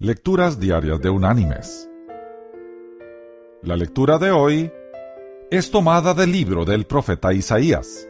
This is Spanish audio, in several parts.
Lecturas Diarias de Unánimes. La lectura de hoy es tomada del libro del profeta Isaías.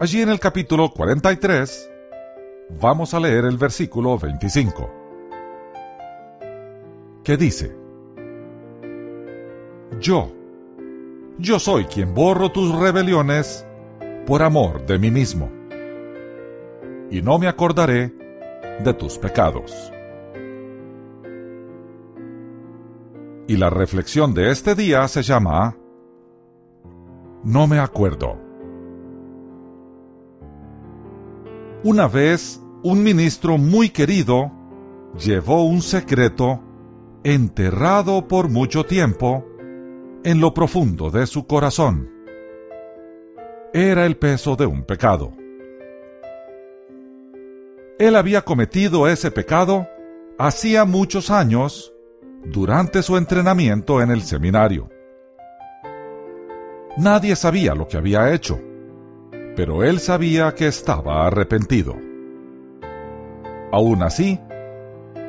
Allí en el capítulo 43 vamos a leer el versículo 25, que dice, Yo, yo soy quien borro tus rebeliones por amor de mí mismo, y no me acordaré de tus pecados. Y la reflexión de este día se llama No me acuerdo. Una vez, un ministro muy querido llevó un secreto enterrado por mucho tiempo en lo profundo de su corazón. Era el peso de un pecado. Él había cometido ese pecado hacía muchos años durante su entrenamiento en el seminario. Nadie sabía lo que había hecho, pero él sabía que estaba arrepentido. Aún así,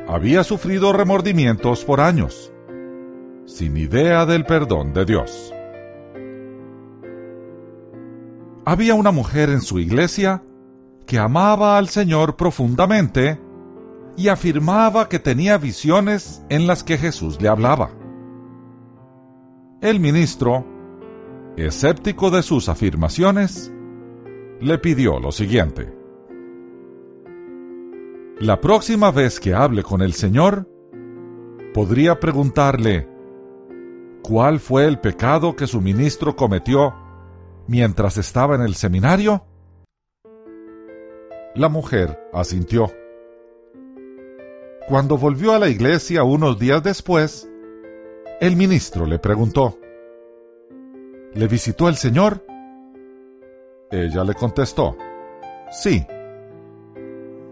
había sufrido remordimientos por años, sin idea del perdón de Dios. Había una mujer en su iglesia que amaba al Señor profundamente y afirmaba que tenía visiones en las que Jesús le hablaba. El ministro, escéptico de sus afirmaciones, le pidió lo siguiente. La próxima vez que hable con el Señor, podría preguntarle, ¿cuál fue el pecado que su ministro cometió mientras estaba en el seminario? La mujer asintió. Cuando volvió a la iglesia unos días después, el ministro le preguntó, ¿Le visitó el Señor? Ella le contestó, sí.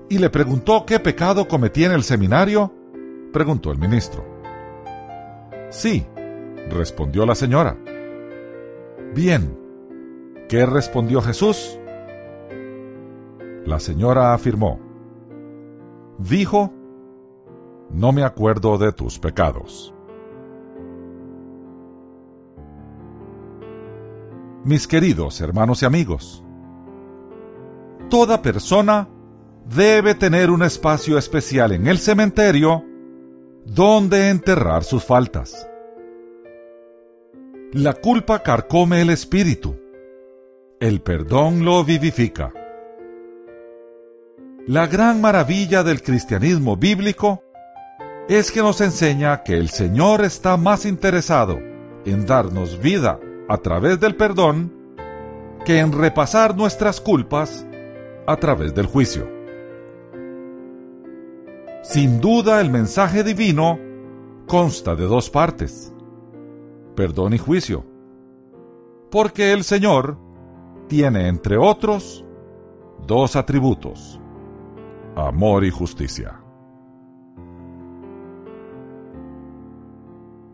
¿Y le preguntó qué pecado cometía en el seminario? preguntó el ministro. Sí, respondió la señora. Bien, ¿qué respondió Jesús? La señora afirmó, dijo no me acuerdo de tus pecados. Mis queridos hermanos y amigos, toda persona debe tener un espacio especial en el cementerio donde enterrar sus faltas. La culpa carcome el espíritu, el perdón lo vivifica. La gran maravilla del cristianismo bíblico es que nos enseña que el Señor está más interesado en darnos vida a través del perdón que en repasar nuestras culpas a través del juicio. Sin duda el mensaje divino consta de dos partes, perdón y juicio, porque el Señor tiene, entre otros, dos atributos, amor y justicia.